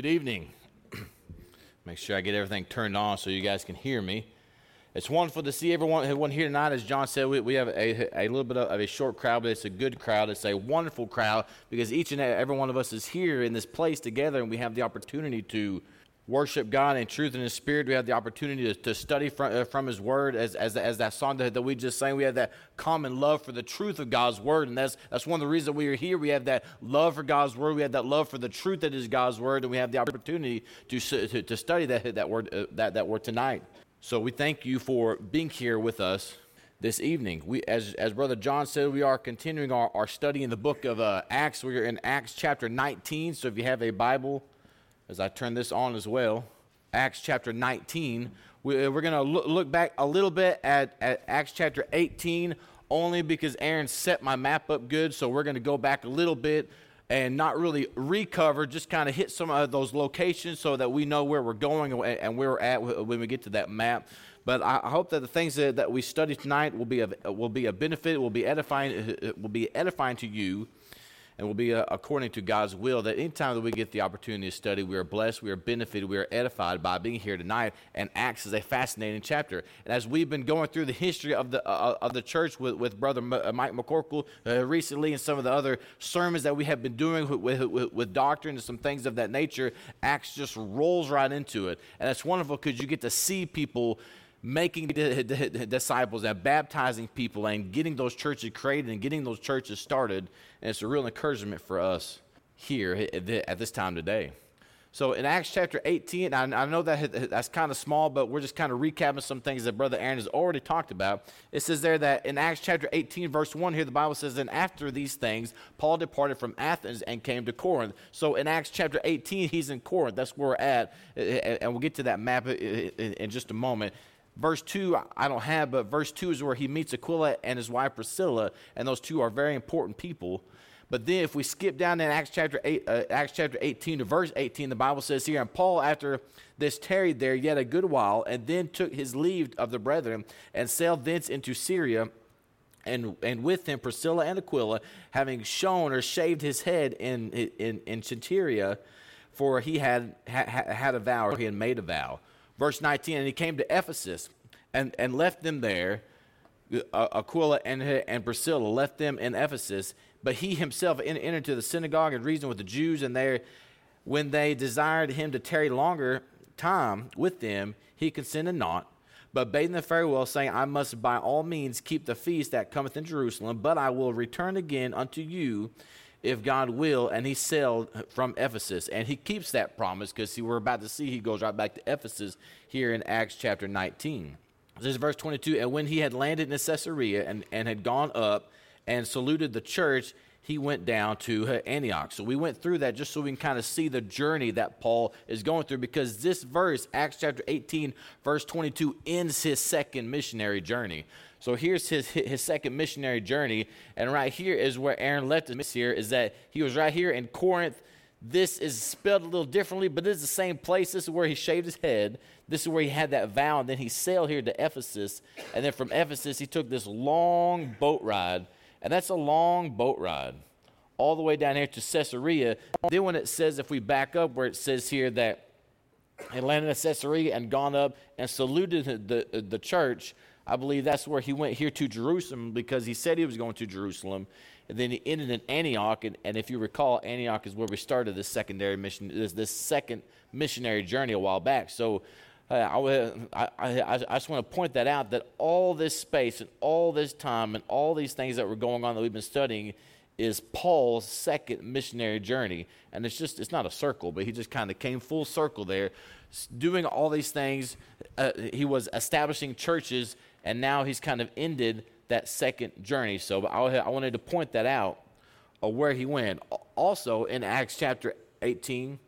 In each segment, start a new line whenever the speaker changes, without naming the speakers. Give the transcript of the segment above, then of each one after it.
Good evening. Make sure I get everything turned on so you guys can hear me. It's wonderful to see everyone, everyone here tonight. As John said, we, we have a, a little bit of a short crowd, but it's a good crowd. It's a wonderful crowd because each and every one of us is here in this place together, and we have the opportunity to worship God in truth and in spirit. We have the opportunity to, to study from, uh, from His Word, as, as, as that song that, that we just sang. We have that common love for the truth of God's Word, and that's, that's one of the reasons we are here. We have that love for God's Word. We have that love for the truth that is God's Word, and we have the opportunity to, to, to study that, that, word, uh, that, that word tonight. So we thank you for being here with us this evening. We, as, as Brother John said, we are continuing our, our study in the book of uh, Acts. We are in Acts chapter 19. So if you have a Bible, as I turn this on as well, Acts chapter 19. We, uh, are going to look, back a little bit at, at Acts chapter 18, only because Aaron set my map up good. So we're going to go back a little bit and not really recover, just kind of hit some of those locations so that we know where we're going and where we're at when we get to that map. But I hope that the things that, that we study tonight will be a, will be a benefit, will be edifying, It will be edifying to you and will be uh, according to God's will. That anytime that we get the opportunity to study, we are blessed, we are benefited, we are edified by being here tonight. And Acts is a fascinating chapter. And as we've been going through the history of the uh, of the church with, with Brother M- uh, Mike McCorkle uh, recently, and some of the other sermons that we have been doing with, with, with doctrine and some things of that nature, Acts just rolls right into it. And it's wonderful because you get to see people making disciples and baptizing people and getting those churches created and getting those churches started. And it's a real encouragement for us here at this time today. So in Acts chapter 18, I, know that that's kind of small, but we're just kind of recapping some things that Brother Aaron has already talked about. It says there that in Acts chapter 18, verse 1 here, the Bible says, And after these things, Paul departed from Athens and came to Corinth. So in Acts chapter 18, he's in Corinth. That's where we're at. And we'll get to that map in just a moment. Verse 2, I don't have, but verse 2 is where he meets Aquila and his wife Priscilla, and those two are very important people. But then if we skip down in Acts chapter, eight, uh, Acts chapter 18 to verse 18, the Bible says here, And Paul, after this, tarried there yet a good while, and then took his leave of the brethren, and sailed thence into Syria, and, and with him Priscilla and Aquila, having shone or shaved his head in, in, in Cenchrea, for he had, had, had a vow, or he had made a vow. Verse 19, and he came to Ephesus and, and left them there. Aquila and, and Priscilla left them in Ephesus, but he himself entered into the synagogue and reasoned with the Jews, and there, when they desired him to tarry longer time with them, he consented not, but bade them farewell, saying, I must by all means keep the feast that cometh in Jerusalem, but I will return again unto you if God will. And he sailed from Ephesus. And he keeps that promise because we're about to see he goes right back to Ephesus here in Acts chapter 19. This is verse 22. And when he had landed in Caesarea and, and had gone up and saluted the church, he went down to Antioch. So we went through that just so we can kind of see the journey that Paul is going through because this verse, Acts chapter 18, verse 22, ends his second missionary journey. So here's his, his second missionary journey. And right here is where Aaron left us here is that he was right here in Corinth. This is spelled a little differently, but this is the same place. This is where he shaved his head. This is where he had that vow. And then he sailed here to Ephesus. And then from Ephesus, he took this long boat ride. And that's a long boat ride all the way down here to Caesarea. Then when it says, if we back up where it says here that he landed at Caesarea and gone up and saluted the, the church, I believe that's where he went here to Jerusalem because he said he was going to Jerusalem. And then he ended in Antioch. And, and if you recall, Antioch is where we started this secondary mission, this, this second missionary journey a while back. So uh, I, I, I, just want to point that out that all this space and all this time and all these things that were going on that we've been studying is Paul's second missionary journey. And it's just, it's not a circle, but he just kind of came full circle there, doing all these things. Uh, he was establishing churches and now he's kind of ended that second journey. So I, I wanted to point that out of where he went. Also in Acts chapter 18,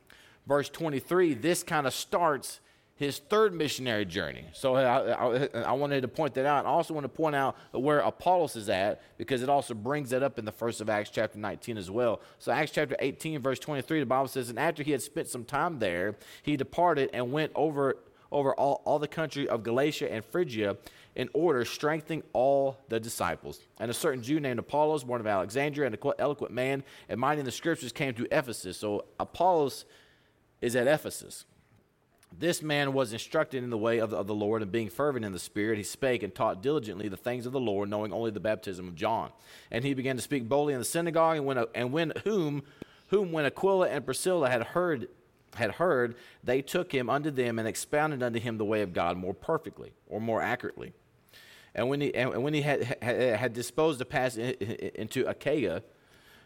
verse 23, this kind of starts his third missionary journey. So I, I, I, wanted to point that out. I also want to point out where Apollos is at because it also brings that up in the first of Acts chapter 19 as well. So Acts chapter 18, verse 23, the Bible says, And after he had spent some time there, he departed and went over, over all, all the country of Galatia and Phrygia in order, strengthening all the disciples. And a certain Jew named Apollos, born of Alexandria, and an eloquent man, and minding the scriptures, came to Ephesus. So Apollos is at Ephesus. This man was instructed in the way of the, of the, Lord, and being fervent in the Spirit, he spake and taught diligently the things of the Lord, knowing only the baptism of John. And he began to speak boldly in the synagogue, and when, and when whom, whom when Aquila and Priscilla had heard, had heard, they took him unto them and expounded unto him the way of God more perfectly, or more accurately. And when he, and when he had, had, disposed to pass into Achaia,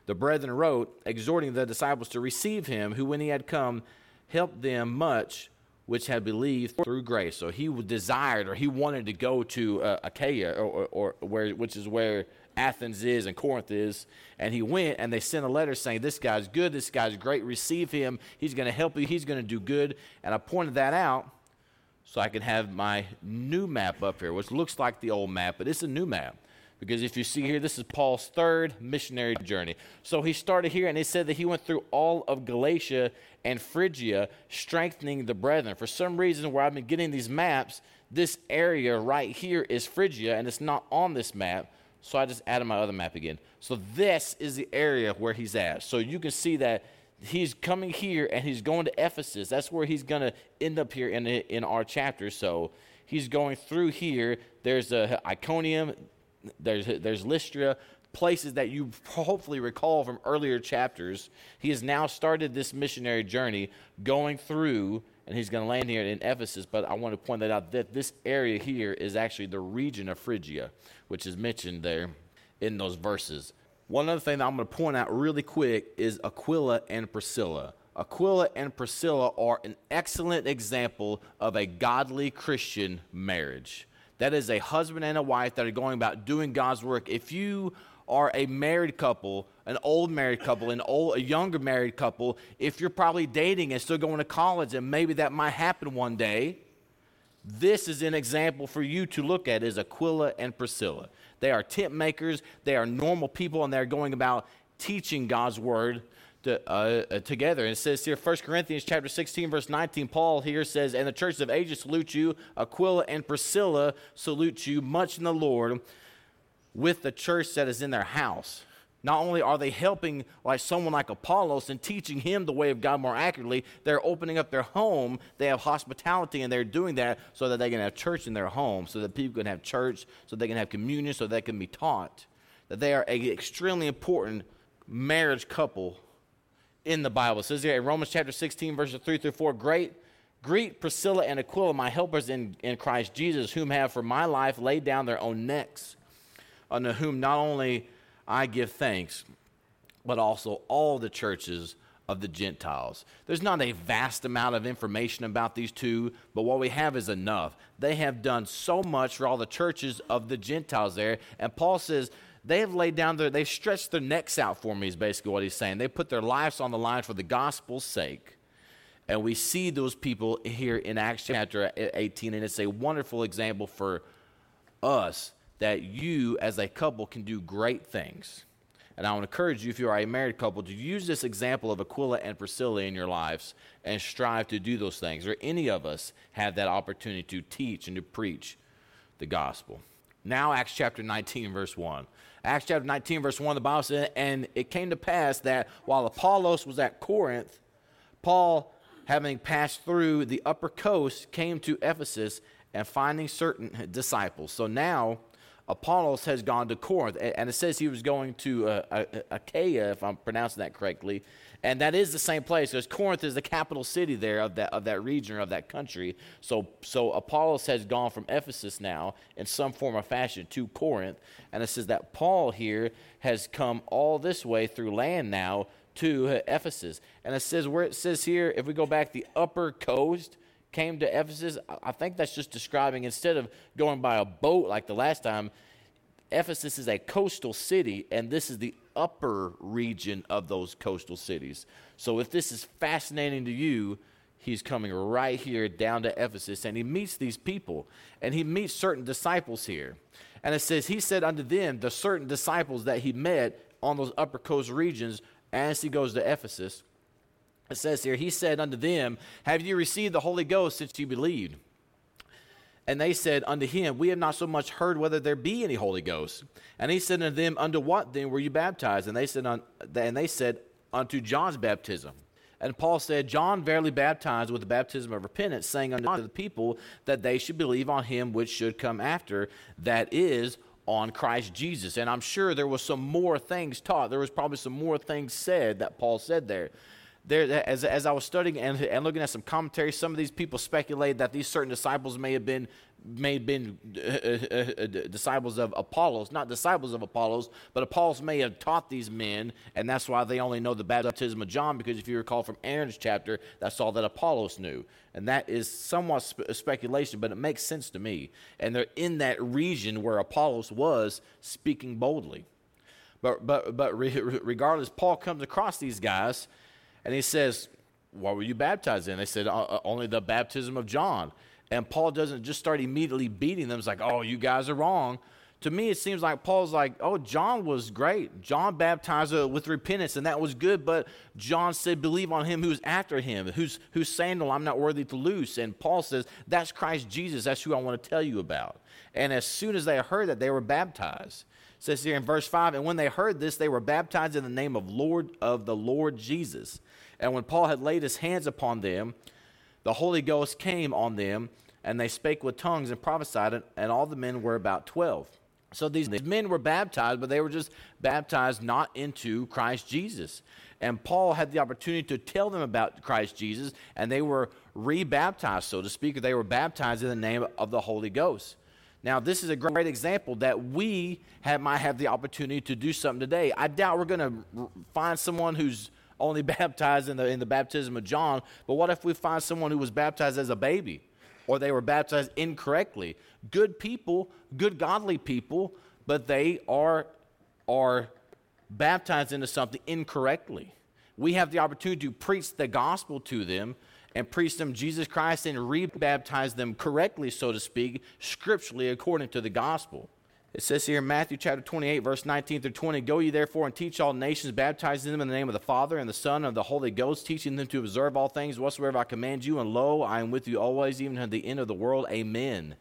the brethren wrote, exhorting the disciples to receive him, who when he had come, helped them much which had believed through grace. So he desired or he wanted to go to uh, Achaia, or, or, or, where, which is where Athens is and Corinth is. And he went and they sent a letter saying, This guy's good, this guy's great, receive him. He's going to help you, he's going to do good. And I pointed that out so I can have my new map up here, which looks like the old map, but it's a new map. Because if you see here, this is Paul's third missionary journey. So he started here, and it said that he went through all of Galatia and Phrygia, strengthening the brethren. For some reason, where I've been getting these maps, this area right here is Phrygia, and it's not on this map. So I just added my other map again. So this is the area where he's at. So you can see that he's coming here and he's going to Ephesus. That's where he's going to end up here in, in our chapter. So he's going through here. There's a Iconium, there's, there's Lystra, places that you hopefully recall from earlier chapters. He has now started this missionary journey going through, and he's going to land here in Ephesus. But I want to point that out that this area here is actually the region of Phrygia, which is mentioned there in those verses. One other thing that I'm going to point out really quick is Aquila and Priscilla. Aquila and Priscilla are an excellent example of a godly Christian marriage. That is a husband and a wife that are going about doing God's work. If you are a married couple, an old married couple, an old, a younger married couple, if you're probably dating and still going to college, and maybe that might happen one day, this is an example for you to look at is Aquila and Priscilla. They are tent makers, they are normal people, and they're going about teaching God's word to, uh, uh, together. And it says here, 1 Corinthians chapter 16, verse 19, Paul here says, And the churches of Asia salute you, Aquila and Priscilla salute you much in the Lord with the church that is in their house. Not only are they helping like someone like Apollos and teaching him the way of God more accurately, they're opening up their home. They have hospitality and they're doing that so that they can have church in their home, so that people can have church, so they can have communion, so they can be taught. That they are an extremely important marriage couple in the Bible. It says here in Romans chapter 16, verses 3 through 4, great. Greet Priscilla and Aquila, my helpers in, in Christ Jesus, whom have for my life laid down their own necks, unto whom not only I give thanks, but also all the churches of the Gentiles. There's not a vast amount of information about these two, but what we have is enough. They have done so much for all the churches of the Gentiles there. And Paul says, they have laid down their, they've stretched their necks out for me, is basically what he's saying. They put their lives on the line for the gospel's sake. And we see those people here in Acts chapter 18, and it's a wonderful example for us that you as a couple can do great things. And I to encourage you, if you are a married couple, to use this example of Aquila and Priscilla in your lives and strive to do those things. Or any of us have that opportunity to teach and to preach the gospel. Now, Acts chapter 19, verse 1. Acts chapter 19, verse 1, the Bible says, And it came to pass that while Apollos was at Corinth, Paul, having passed through the upper coast, came to Ephesus and finding certain disciples. So now, Apollos has gone to Corinth, and it says he was going to uh, Achaia, if I'm pronouncing that correctly, and that is the same place because Corinth is the capital city there of that of that region or of that country. So so Apollos has gone from Ephesus now in some form or fashion to Corinth, and it says that Paul here has come all this way through land now to Ephesus, and it says where it says here, if we go back the upper coast came to Ephesus, I think that's just describing instead of going by a boat like the last time, Ephesus is a coastal city, and this is the upper region of those coastal cities. So if this is fascinating to you, he's coming right here down to Ephesus, and he meets these people, and he meets certain disciples here. And it says, He said unto them, the certain disciples that he met on those upper coast regions as he goes to Ephesus, it says here, he said unto them, Have you received the Holy Ghost since you believed? And they said unto him, We have not so much heard whether there be any Holy Ghost. And he said unto them, Unto what then were you baptized? And they said, and they said Unto John's baptism. And Paul said, John verily baptized with the baptism of repentance, saying unto the people that they should believe on him which should come after, that is, on Christ Jesus. And I'm sure there was some more things taught. There was probably some more things said that Paul said there. There, as, as I was studying and, and looking at some commentary, some of these people speculate that these certain disciples may have been may have been uh, uh, uh, disciples of Apollos, not disciples of Apollos, but Apollos may have taught these men, and that's why they only know the baptism of John, because if you recall from Aaron's chapter, that's all that Apollos knew. And that is somewhat spe- speculation, but it makes sense to me. And they're in that region where Apollos was speaking boldly. But, but, but re- regardless, Paul comes across these guys, and he says, What were you baptized in? They said, uh, uh, Only the baptism of John. And Paul doesn't just start immediately beating them. It's like, oh, you guys are wrong. To me, it seems like Paul's like, oh, John was great. John baptized with repentance, and that was good. But John said, believe on him who's after him, whose, whose sandal I'm not worthy to loose. And Paul says, that's Christ Jesus. That's who I want to tell you about. And as soon as they heard that, they were baptized. Says here in verse 5 and when they heard this they were baptized in the name of lord of the lord jesus and when paul had laid his hands upon them the Holy Ghost came on them, and they spake with tongues and prophesied, and all the men were about 12. So these men were baptized, but they were just baptized not into Christ Jesus. And Paul had the opportunity to tell them about Christ Jesus, and they were rebaptized, so to speak. They were baptized in the name of the Holy Ghost. Now, this is a great example that we have, might have the opportunity to do something today. I doubt we're going to find someone who's only baptized in the, in the baptism of John, but what if we find someone who was baptized as a baby or they were baptized incorrectly? Good people, good godly people, but they are, are baptized into something incorrectly. We have the opportunity to preach the gospel to them and preach them Jesus Christ and rebaptize them correctly, so to speak, scripturally according to the gospel. It says here in Matthew chapter 28, verse 19 through 20 Go ye therefore and teach all nations, baptizing them in the name of the Father and the Son and the Holy Ghost, teaching them to observe all things whatsoever I command you. And lo, I am with you always, even to the end of the world. Amen.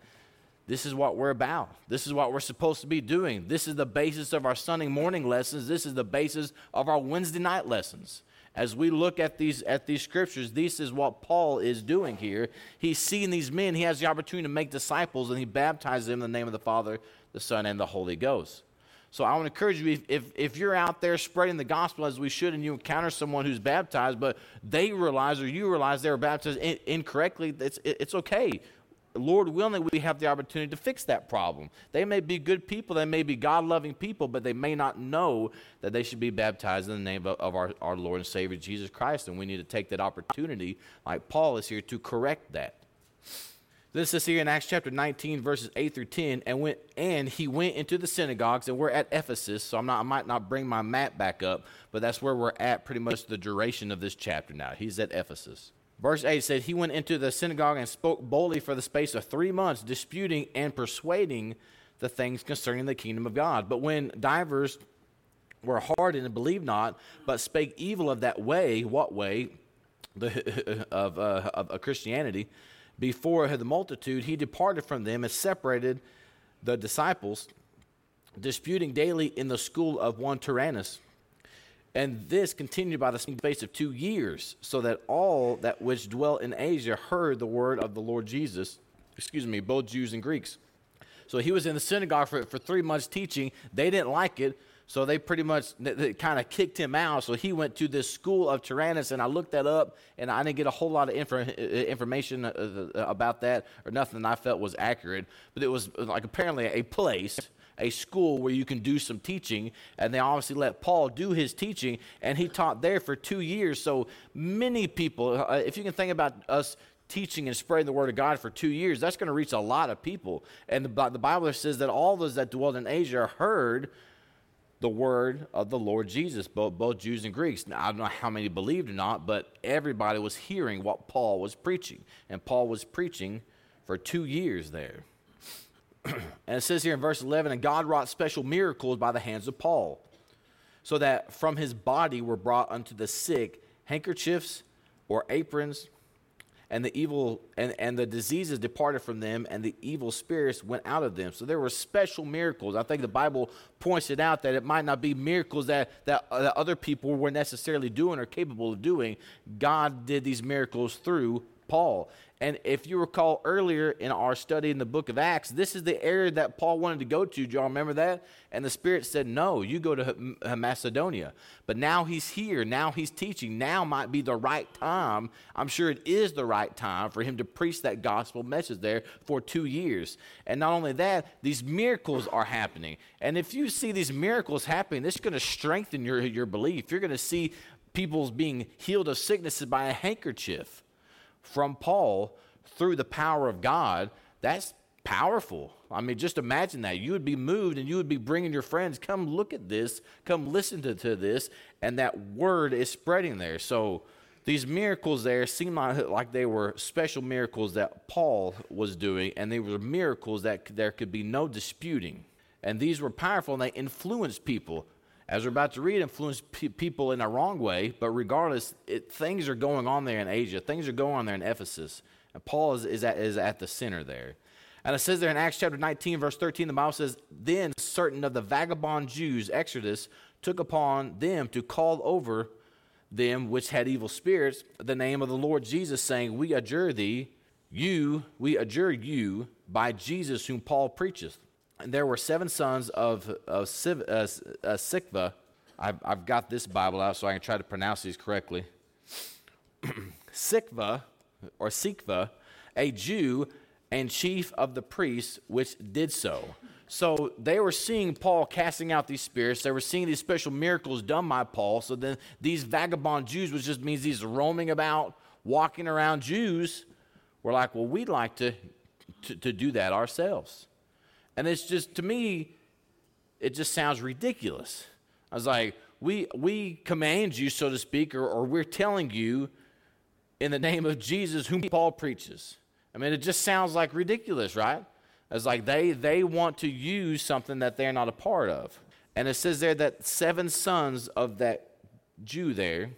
This is what we're about. This is what we're supposed to be doing. This is the basis of our Sunday morning lessons. This is the basis of our Wednesday night lessons as we look at these at these scriptures, this is what Paul is doing here. He's seeing these men. He has the opportunity to make disciples, and he baptizes them in the name of the Father, the Son, and the Holy Ghost. So I want to encourage you if, if, if, you're out there spreading the gospel as we should and you encounter someone who's baptized, but they realize or you realize they were baptized in, incorrectly, it's, it's okay. Lord willing, we have the opportunity to fix that problem. They may be good people, they may be God loving people, but they may not know that they should be baptized in the name of, of our, our Lord and Savior Jesus Christ. And we need to take that opportunity, like Paul is here, to correct that. This is here in Acts chapter 19, verses 8 through 10. And, went, and he went into the synagogues, and we're at Ephesus, so I'm not, I might not bring my map back up, but that's where we're at pretty much the duration of this chapter now. He's at Ephesus. Verse 8 says, He went into the synagogue and spoke boldly for the space of three months, disputing and persuading the things concerning the kingdom of God. But when divers were hardened and believed not, but spake evil of that way, what way? The, of, uh, of Christianity, before the multitude, he departed from them and separated the disciples, disputing daily in the school of one Tyrannus and this continued by the space of two years, so that all that which dwelt in Asia heard the word of the Lord Jesus, excuse me, both Jews and Greeks. So he was in the synagogue for, for three months teaching. They didn't like it, so they pretty much kind of kicked him out. So he went to this school of Tyrannus, and I looked that up, and I didn't get a whole lot of info, information uh, uh, about that, or nothing that I felt was accurate. But it was like apparently a place a school where you can do some teaching. And they obviously let Paul do his teaching, and he taught there for two years. So many people, uh, if you can think about us teaching and spreading the word of God for two years, that's going to reach a lot of people. And the, Bible says that all those that dwelled in Asia heard the word of the Lord Jesus, both, both Jews and Greeks. Now, I don't know how many believed or not, but everybody was hearing what Paul was preaching. And Paul was preaching for two years there. and it says here in verse 11, and God wrought special miracles by the hands of Paul, so that from his body were brought unto the sick handkerchiefs or aprons, and the evil and, and the diseases departed from them and the evil spirits went out of them. So there were special miracles. I think the bible points it out that it might not be miracles that, that, uh, that other people were necessarily doing or capable of doing. God did these miracles through paul and if you recall earlier in our study in the book of Acts, this is the area that Paul wanted to go to. Do y'all remember that? And the Spirit said, No, you go to Macedonia. But now he's here. Now he's teaching. Now might be the right time. I'm sure it is the right time for him to preach that gospel message there for two years. And not only that, these miracles are happening. And if you see these miracles happening, this is going to strengthen your, your belief. You're going to see people's being healed of sicknesses by a handkerchief from Paul through the power of God, that's powerful. I mean, just imagine that. You would be moved and you would be bringing your friends, come look at this, come listen to, to this, and that word is spreading there. So these miracles there seem like, like they were special miracles that Paul was doing, and they were miracles that there could be no disputing. And these were powerful and they influenced people as we're about to read, influence pe- people in a wrong way, but regardless, it, things are going on there in Asia. Things are going on there in Ephesus. And Paul is, is, at, is at the center there. And it says there in Acts chapter 19, verse 13, the Bible says, Then certain of the vagabond Jews, exorcists, took upon them to call over them which had evil spirits the name of the Lord Jesus, saying, We adjure thee, you, we adjure you by Jesus whom Paul preacheth and there were seven sons of, of Siv, uh, uh, Sikva. I've, I've got this Bible out so I can try to pronounce these correctly. Sikva, or Sikva, a Jew and chief of the priests, which did so. So they were seeing Paul casting out these spirits. They were seeing these special miracles done by Paul. So then these vagabond Jews, which just means these roaming about, walking around Jews, were like, well, we'd like to, to, to do that ourselves. And it's just, to me, it just sounds ridiculous. I was like, we, we command you, so to speak, or, or we're telling you in the name of Jesus, whom Paul preaches. I mean, it just sounds like ridiculous, right? It's like they, they want to use something that they're not a part of. And it says there that seven sons of that Jew there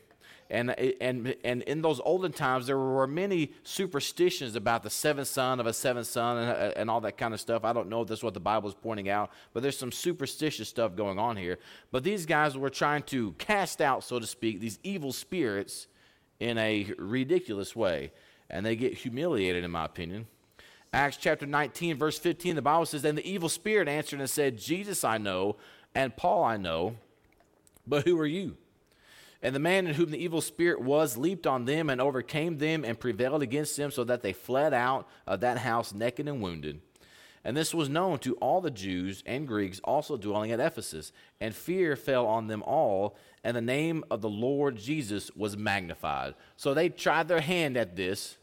and, and, and in those olden times, there were many superstitions about the seventh son of a seventh son and, and all that kind of stuff. I don't know if that's what the Bible is pointing out, but there's some superstitious stuff going on here. But these guys were trying to cast out, so to speak, these evil spirits in a ridiculous way. And they get humiliated, in my opinion. Acts chapter 19, verse 15, the Bible says, And the evil spirit answered and said, Jesus I know, and Paul I know, but who are you? And the man in whom the evil spirit was leaped on them and overcame them and prevailed against them, so that they fled out of that house naked and wounded. And this was known to all the Jews and Greeks also dwelling at Ephesus. And fear fell on them all, and the name of the Lord Jesus was magnified. So they tried their hand at this,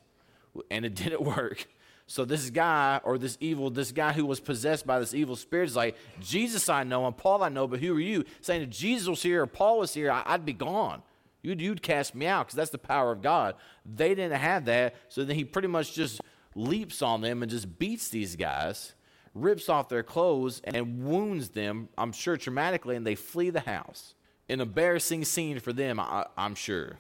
and it didn't work. So this guy, or this evil, this guy who was possessed by this evil spirit is like, Jesus I know, and Paul I know, but who are you? Saying if Jesus was here or Paul was here, I, would be gone. You'd, you'd cast me out because that's the power of God. They didn't have that, so then he pretty much just leaps on them and just beats these guys, rips off their clothes, and wounds them, I'm sure traumatically, and they flee the house. An embarrassing scene for them, I, I'm sure.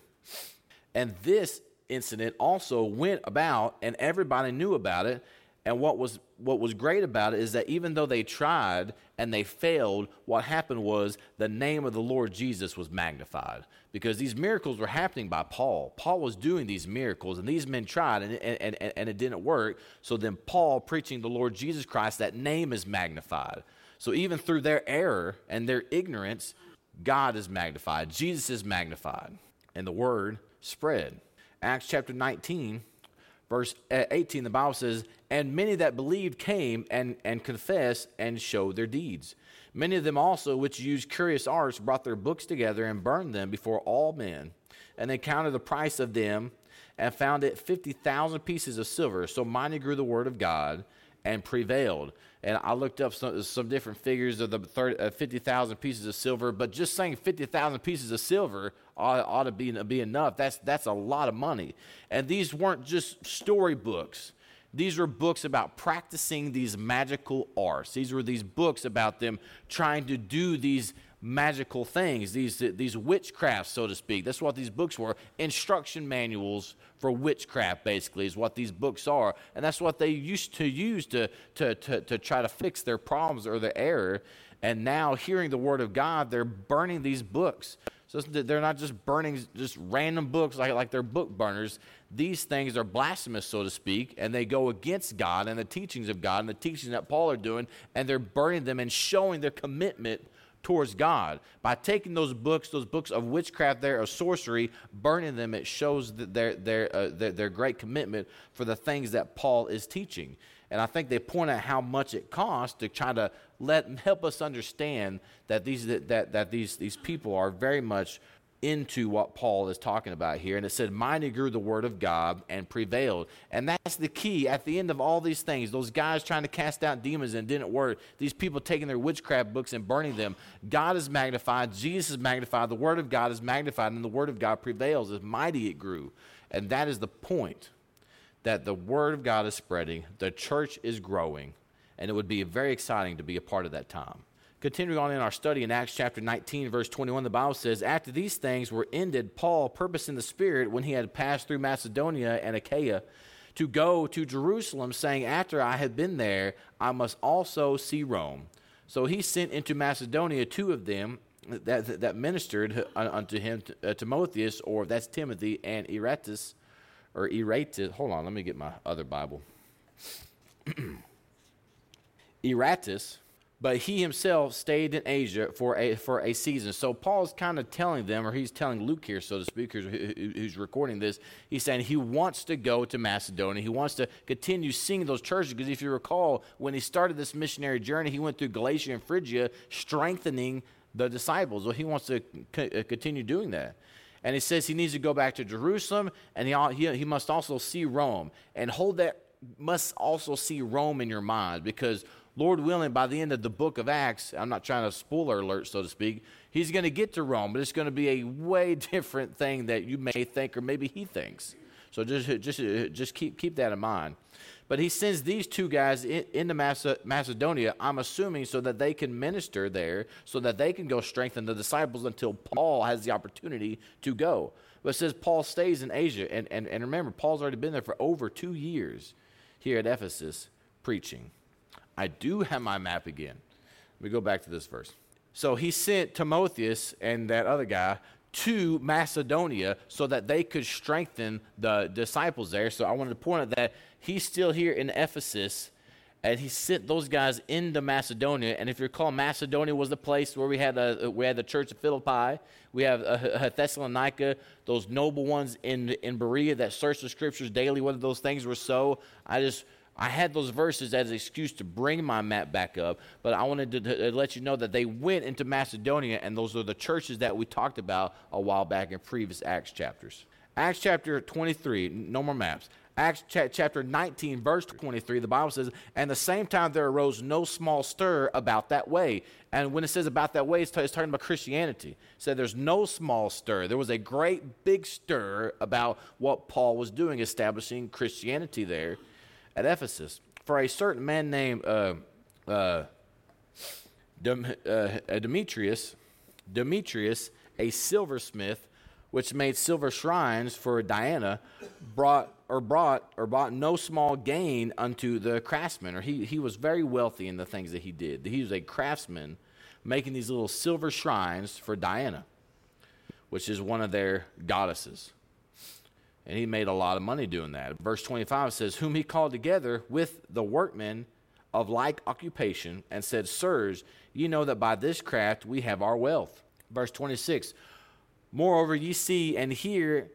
And this incident also went about and everybody knew about it. And what was what was great about it is that even though they tried and they failed, what happened was the name of the Lord Jesus was magnified because these miracles were happening by Paul. Paul was doing these miracles, and these men tried, and, and, and, and it didn't work. So then, Paul preaching the Lord Jesus Christ, that name is magnified. So even through their error and their ignorance, God is magnified, Jesus is magnified, and the word spread. Acts chapter 19, verse uh, 18, the Bible says, And many that believed came and, and confessed and showed their deeds. Many of them also, which used curious arts, brought their books together and burned them before all men. And they counted the price of them and found it 50,000 pieces of silver. So mighty grew the word of God and prevailed. And I looked up some, some different figures of the 30, uh, 50,000 pieces of silver, but just saying 50,000 pieces of silver ought, ought to be, be enough. That's, that's a lot of money. And these weren't just storybooks. These were books about practicing these magical arts. These were these books about them trying to do these magical things, these, these witchcrafts, so to speak. That's what these books were. Instruction manuals for witchcraft, basically, is what these books are. And that's what they used to use to, to, to, to try to fix their problems or their error. And now, hearing the word of God, they're burning these books. So they're not just burning just random books like, like they're book burners. These things are blasphemous, so to speak, and they go against God and the teachings of God and the teachings that Paul are doing, and they're burning them and showing their commitment towards God. By taking those books, those books of witchcraft there, of sorcery, burning them, it shows their, their, uh, their, their great commitment for the things that Paul is teaching. And I think they point out how much it costs to try to let help us understand that these that, that, that these these people are very much into what Paul is talking about here. And it said, Mighty grew the word of God and prevailed. And that's the key at the end of all these things. Those guys trying to cast out demons and didn't work. These people taking their witchcraft books and burning them. God is magnified. Jesus is magnified. The word of God is magnified. And the word of God prevails. As mighty it grew. And that is the point that the word of God is spreading. The church is growing. And it would be very exciting to be a part of that time. Continuing on in our study in Acts chapter 19, verse 21, the Bible says, After these things were ended, Paul purposed in the Spirit, when he had passed through Macedonia and Achaia, to go to Jerusalem, saying, After I had been there, I must also see Rome. So he sent into Macedonia two of them that, that ministered unto him, uh, Timotheus, or that's Timothy, and Eratus, or Eratus. Hold on, let me get my other Bible. Eratus but he himself stayed in Asia for a, for a season. So Paul's kind of telling them, or he's telling Luke here, so to speak, who's, recording this, he's saying he wants to go to Macedonia. He wants to continue seeing those churches, because if you recall, when he started this missionary journey, he went through Galatia and Phrygia, strengthening the disciples. Well, he wants to uh, continue doing that. And he says he needs to go back to Jerusalem, and he, he, he must also see Rome. And hold that, must also see Rome in your mind, because Lord willing, by the end of the book of Acts, I'm not trying to spoiler alert, so to speak, he's going to get to Rome, but it's going to be a way different thing that you may think or maybe he thinks. So just, just, just keep, keep that in mind. But he sends these two guys into Macedonia, I'm assuming, so that they can minister there, so that they can go strengthen the disciples until Paul has the opportunity to go. But it says Paul stays in Asia. And, and, and remember, Paul's already been there for over two years here at Ephesus preaching. I do have my map again. Let me go back to this verse. So he sent Timotheus and that other guy to Macedonia so that they could strengthen the disciples there. So I wanted to point out that he's still here in Ephesus and he sent those guys into Macedonia. And if you recall, Macedonia was the place where we had a, we had the church of Philippi, we have uh, a, a Thessalonica, those noble ones in in Berea that searched the scriptures daily, whether those things were so. I just I had those verses as an excuse to bring my map back up, but I wanted to, to, let you know that they went into Macedonia, and those are the churches that we talked about a while back in previous Acts chapters. Acts chapter 23, no more maps. Acts chapter 19, verse 23, the Bible says, And the same time there arose no small stir about that way. And when it says about that way, it's, t- it's talking about Christianity. It said there's no small stir. There was a great big stir about what Paul was doing, establishing Christianity there at Ephesus. For a certain man named uh, uh, Dem- uh, Demetrius, Demetrius, a silversmith, which made silver shrines for Diana, brought or brought or bought no small gain unto the craftsman. Or he, he was very wealthy in the things that he did. He was a craftsman making these little silver shrines for Diana, which is one of their goddesses. And he made a lot of money doing that. Verse 25 says, Whom he called together with the workmen of like occupation, and said, Sirs, ye know that by this craft we have our wealth. Verse 26 Moreover, ye see and hear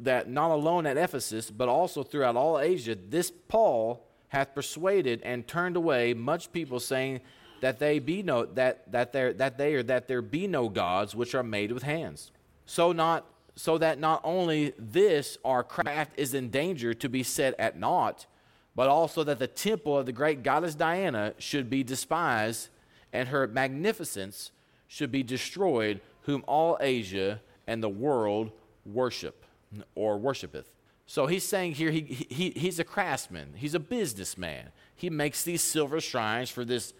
that not alone at Ephesus, but also throughout all Asia, this Paul hath persuaded and turned away much people, saying that they be no that that there that they or that there be no gods which are made with hands. So not so that not only this, our craft is in danger to be set at naught, but also that the temple of the great goddess Diana should be despised, and her magnificence should be destroyed, whom all Asia and the world worship or worshipeth. So he's saying here he, he, he's a craftsman, he's a businessman. He makes these silver shrines for this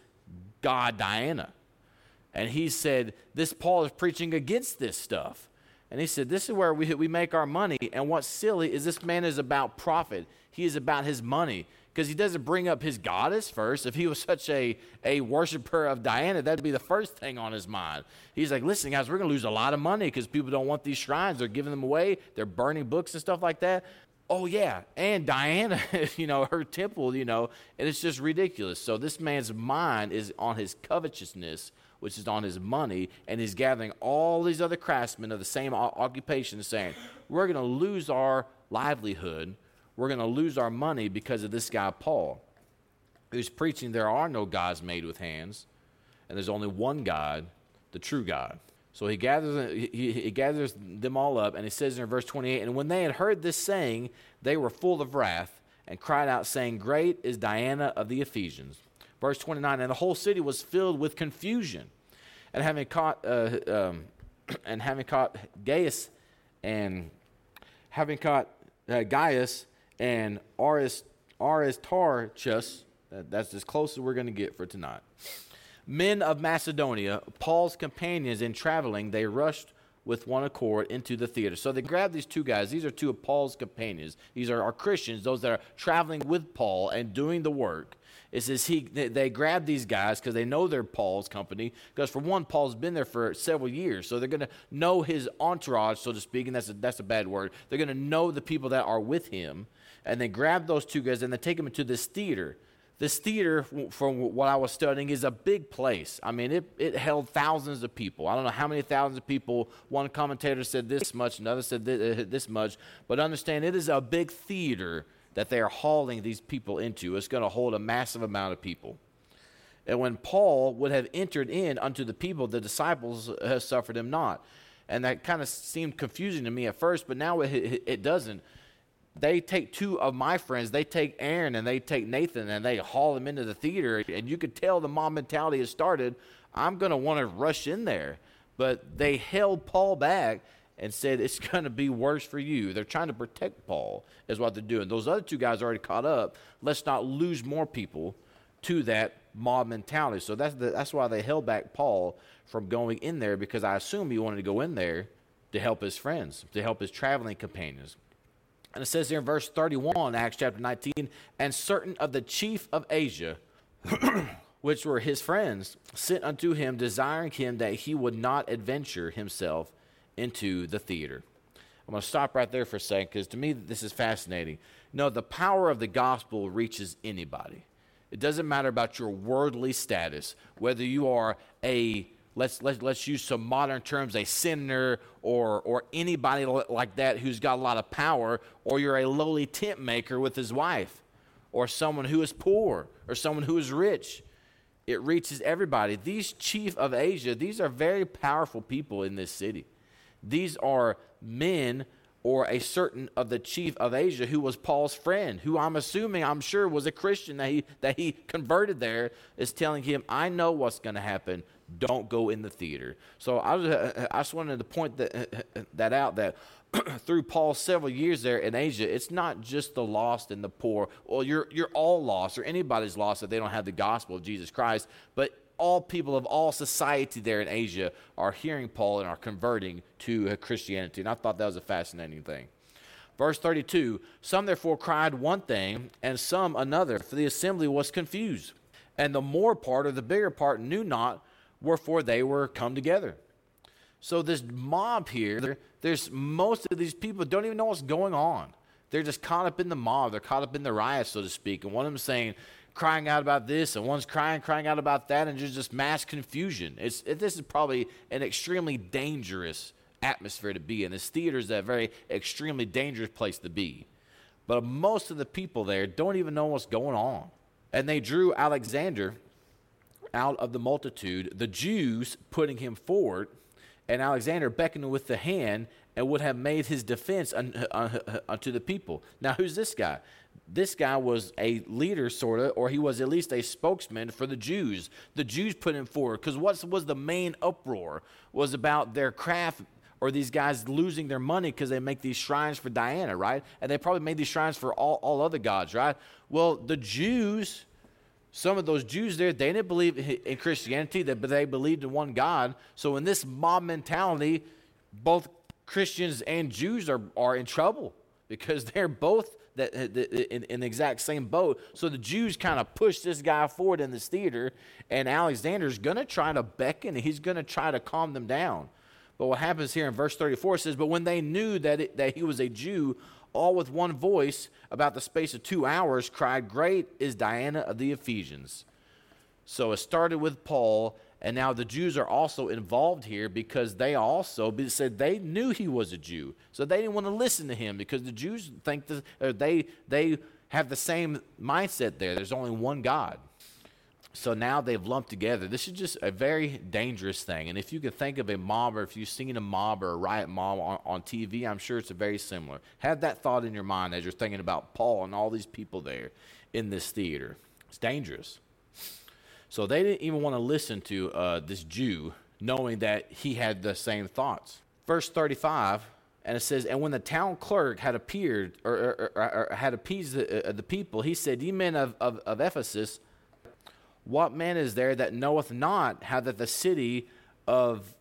god Diana. And he said, This Paul is preaching against this stuff. And he said, This is where we, we make our money. And what's silly is this man is about profit, he is about his money because he doesn't bring up his goddess first. If he was such a, a worshiper of Diana, that'd be the first thing on his mind. He's like, listen, guys, we're going to lose a lot of money because people don't want these shrines. They're giving them away, they're burning books and stuff like that. Oh, yeah. And Diana, you know, her temple, you know, and it's just ridiculous. So this man's mind is on his covetousness, which is on his money, and he's gathering all these other craftsmen of the same occupation saying, we're going to lose our livelihood we're going to lose our money because of this guy, Paul, who's preaching there are no gods made with hands, and there's only one God, the true God. So he gathers, he, he gathers them all up, and he says in verse 28 And when they had heard this saying, they were full of wrath and cried out, saying, Great is Diana of the Ephesians. Verse 29 And the whole city was filled with confusion. And having caught, uh, um, and having caught Gaius and having caught uh, Gaius and Aris, Aristarchus, that's as close as we're going to get for tonight. Men of Macedonia, Paul's companions in traveling, they rushed with one accord into the theater. So they grabbed these two guys. These are two of Paul's companions. These are our Christians, those that are traveling with Paul and doing the work. It says he they grab these guys because they know they're Paul's company. Because for one, Paul's been there for several years, so they're going to know his entourage, so to speak. And that's a, that's a bad word. They're going to know the people that are with him and they grab those two guys and they take them into this theater. This theater, from what I was studying, is a big place. I mean, it, it held thousands of people. I don't know how many thousands of people. One commentator said this much, another said this, uh, this much. But understand, it is a big theater that they are hauling these people into. It's going to hold a massive amount of people. And when Paul would have entered in unto the people, the disciples uh, suffered him not. And that kind of seemed confusing to me at first, but now it, it doesn't they take two of my friends, they take Aaron and they take Nathan and they haul them into the theater. And you could tell the mob mentality has started. I'm going to want to rush in there. But they held Paul back and said, It's going to be worse for you. They're trying to protect Paul, is what they're doing. Those other two guys already caught up. Let's not lose more people to that mob mentality. So that's, the, that's why they held back Paul from going in there because I assume he wanted to go in there to help his friends, to help his traveling companions. And it says here in verse 31, Acts chapter 19, and certain of the chief of Asia, which were his friends, sent unto him, desiring him that he would not adventure himself into the theater. I'm going to stop right there for a second because to me this is fascinating. No, the power of the gospel reaches anybody. It doesn't matter about your worldly status, whether you are a let's, let's, let's use some modern terms, a sinner or, or anybody like that who's got a lot of power, or you're a lowly tent maker with his wife, or someone who is poor, or someone who is rich. It reaches everybody. These chief of Asia, these are very powerful people in this city. These are men or a certain of the chief of Asia who was Paul's friend, who I'm assuming, I'm sure was a Christian that he, that he converted there, is telling him, I know what's going to happen don't go in the theater. So I, I just wanted to point that, that out that through Paul's several years there in Asia, it's not just the lost and the poor. Well, you're, you're all lost, or anybody's lost if they don't have the gospel of Jesus Christ. But all people of all society there in Asia are hearing Paul and are converting to Christianity. And I thought that was a fascinating thing. Verse 32 Some therefore cried one thing, and some another, for the assembly was confused. And the more part, or the bigger part, knew not wherefore they were come together. So this mob here, there's most of these people don't even know what's going on. They're just caught up in the mob. They're caught up in the riot, so to speak. And one of them saying, crying out about this, and one's crying, crying out about that, and there's just mass confusion. It's, it, this is probably an extremely dangerous atmosphere to be in. This theater is a very extremely dangerous place to be. But most of the people there don't even know what's going on. And they drew Alexander out of the multitude, the Jews putting him forward, and Alexander beckoning with the hand and would have made his defense uh, uh, uh, unto the people. Now, who's this guy? This guy was a leader, sort of, or he was at least a spokesman for the Jews. The Jews put him forward because what was the main uproar was about their craft or these guys losing their money because they make these shrines for Diana, right? And they probably made these shrines for all, all other gods, right? Well, the Jews some of those Jews there, they didn't believe in Christianity, but they believed in one God. So in this mob mentality, both Christians and Jews are, are in trouble because they're both that, in, in the exact same boat. So the Jews kind of push this guy forward in this theater, and Alexander's going to try to beckon, he's going to try to calm them down. But what happens here in verse 34 says, But when they knew that, it, that he was a Jew, all with one voice, about the space of two hours, cried, Great is Diana of the Ephesians. So it started with Paul, and now the Jews are also involved here because they also said they knew he was a Jew. So they didn't want to listen to him because the Jews think that, they, they have the same mindset there. There's only one God. So now they've lumped together. This is just a very dangerous thing. And if you can think of a mob, or if you've seen a mob or a riot mob on, on TV, I'm sure it's very similar. Have that thought in your mind as you're thinking about Paul and all these people there in this theater. It's dangerous. So they didn't even want to listen to uh, this Jew, knowing that he had the same thoughts. Verse 35 and it says, and when the town clerk had appeared or, or, or, or had appeased the, uh, the, people, he said, Ye men of, of, of Ephesus, what man is there that knoweth not how that the city of,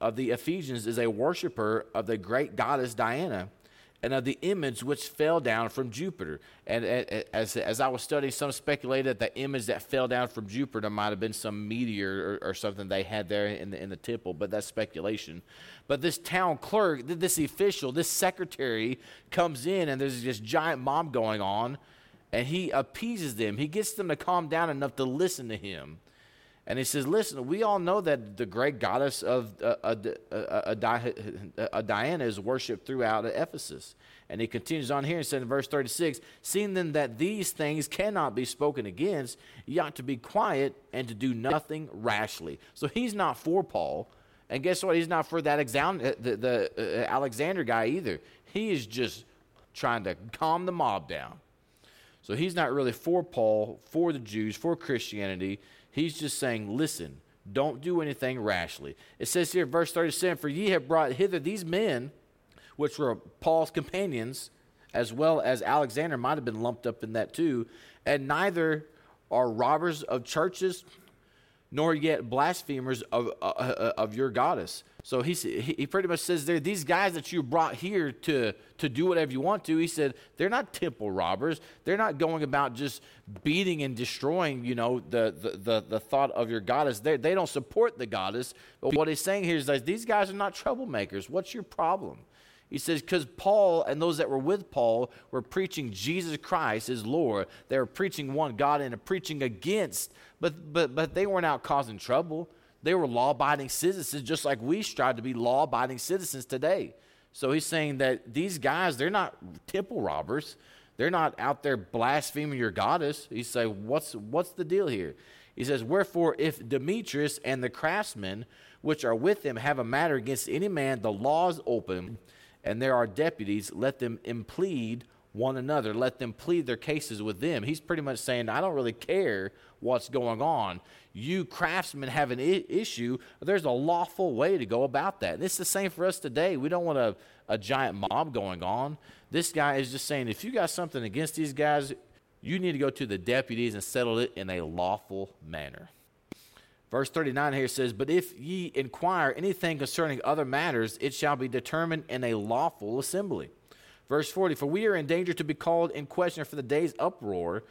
of the Ephesians is a worshiper of the great goddess Diana? and of the image which fell down from Jupiter. And as, as I was studying, some speculated that the image that fell down from Jupiter might have been some meteor or, or something they had there in the, in the temple, but that's speculation. But this town clerk, this official, this secretary comes in, and there's this giant mob going on and he appeases them. He gets them to calm down enough to listen to him. And he says, Listen, we all know that the great goddess of uh, uh, uh, uh Diana is worshipped throughout Ephesus. And he continues on here and said in verse 36 Seeing then that these things cannot be spoken against, ye ought to be quiet and to do nothing rashly. So he's not for Paul. And guess what? He's not for that uh, the, the uh, Alexander guy either. He is just trying to calm the mob down. So he's not really for Paul, for the Jews, for Christianity. He's just saying, listen, don't do anything rashly. It says here, verse 37 For ye have brought hither these men, which were Paul's companions, as well as Alexander might have been lumped up in that too, and neither are robbers of churches, nor yet blasphemers of, uh, uh of your goddess. So he, he pretty much says there, these guys that you brought here to, to do whatever you want to, he said, they're not temple robbers. They're not going about just beating and destroying, you know, the, the, the, the thought of your goddess. They, they don't support the goddess. But what he's saying here is that these guys are not troublemakers. What's your problem? He says, because Paul and those that were with Paul were preaching Jesus Christ as Lord. They were preaching one God and preaching against, but, but, but they weren't out causing trouble. They were law abiding citizens, just like we strive to be law abiding citizens today. So he's saying that these guys, they're not temple robbers. They're not out there blaspheming your goddess. He say, what's, what's the deal here? He says, Wherefore, if Demetrius and the craftsmen which are with him have a matter against any man, the law is open, and there are deputies, let them implead one another. Let them plead their cases with them. He's pretty much saying, I don't really care what's going on. You craftsmen have an I- issue. There's a lawful way to go about that. And it's the same for us today. We don't want a, a giant mob going on. This guy is just saying, if you got something against these guys, you need to go to the deputies and settle it in a lawful manner. Verse 39 here says, But if ye inquire anything concerning other matters, it shall be determined in a lawful assembly. Verse 40 For we are in danger to be called in question for the day's uproar,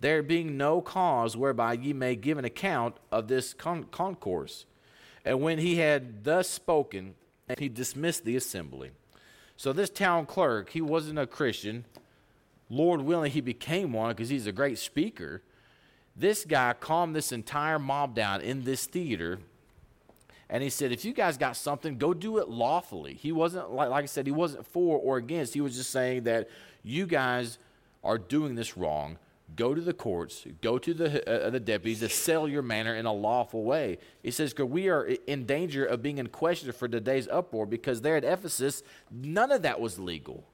there being no cause whereby ye may give an account of this con- concourse. And when he had thus spoken, he dismissed the assembly. So this town clerk, he wasn't a Christian. Lord willing, he became one because he's a great speaker. This guy calmed this entire mob down in this theater and he said, if you guys got something, go do it lawfully. He wasn't, like, like I said, he wasn't for or against. He was just saying that you guys are doing this wrong. Go to the courts, go to the, uh, the deputies to settle your matter in a lawful way. He says, because we are in danger of being in question for today's uproar because there at Ephesus, none of that was legal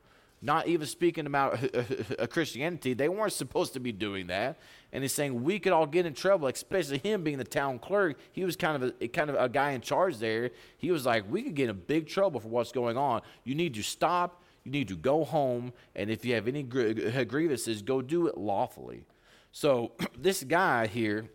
not even speaking about a Christianity. They weren't supposed to be doing that. And he's saying we could all get in trouble, especially him being the town clerk. He was kind of a kind of a guy in charge there. He was like, we could get in big trouble for what's going on. You need to stop. You need to go home. And if you have any grievances, go do it lawfully. So this guy here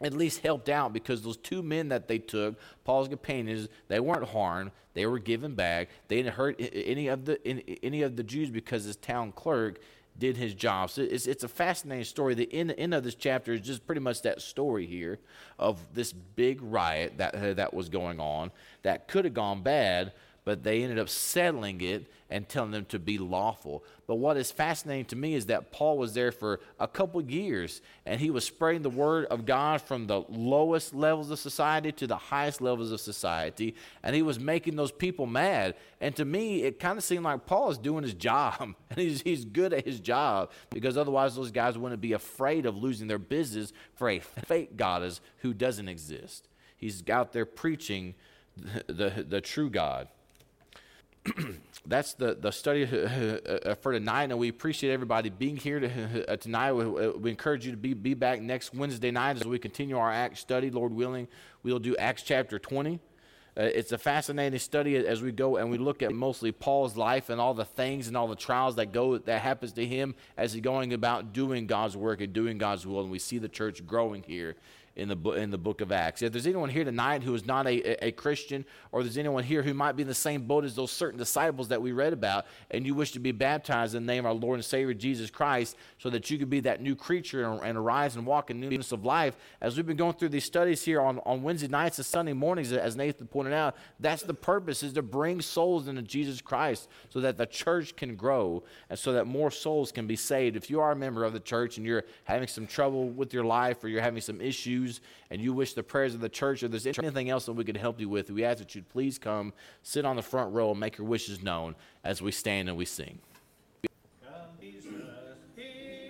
at least helped out because those two men that they took, Paul's companions, they weren't harmed. They were given back. They didn't hurt any of the any of the Jews because his town clerk did his job. So it's, it's a fascinating story. The end, end of this chapter is just pretty much that story here of this big riot that, uh, that was going on that could have gone bad, but they ended up settling it and telling them to be lawful. But what is fascinating to me is that Paul was there for a couple years and he was spreading the word of God from the lowest levels of society to the highest levels of society, and he was making those people mad. And to me, it kind of seemed like Paul is doing his job, and he's, he's good at his job because otherwise those guys wouldn't be afraid of losing their business for a fake goddess who doesn't exist. He's out there preaching the, the, the true God. that's the, the study uh, uh, for tonight, and we appreciate everybody being here uh, tonight. We, we, encourage you to be, be back next Wednesday night as we continue our Acts study. Lord willing, we'll do Acts chapter 20. Uh, it's a fascinating study as we go and we look at mostly Paul's life and all the things and all the trials that go that happens to him as he's going about doing God's work and doing God's will. And we see the church growing here in the, in the book of Acts. If there's anyone here tonight who is not a, a Christian, or there's anyone here who might be in the same boat as those certain disciples that we read about, and you wish to be baptized in the name of our Lord and Savior Jesus Christ, so that you could be that new creature and, and arise and walk in newness of life, as we've been going through these studies here on, on Wednesday nights and Sunday mornings, as Nathan pointed out, that's the purpose, is to bring souls into Jesus Christ so that the church can grow and so that more souls can be saved. If you are a member of the church and you're having some trouble with your life or you're having some issues, and you wish the prayers of the church or there's anything else that we could help you with, we ask that you'd please come, sit on the front row, and make your wishes known as we stand and we sing.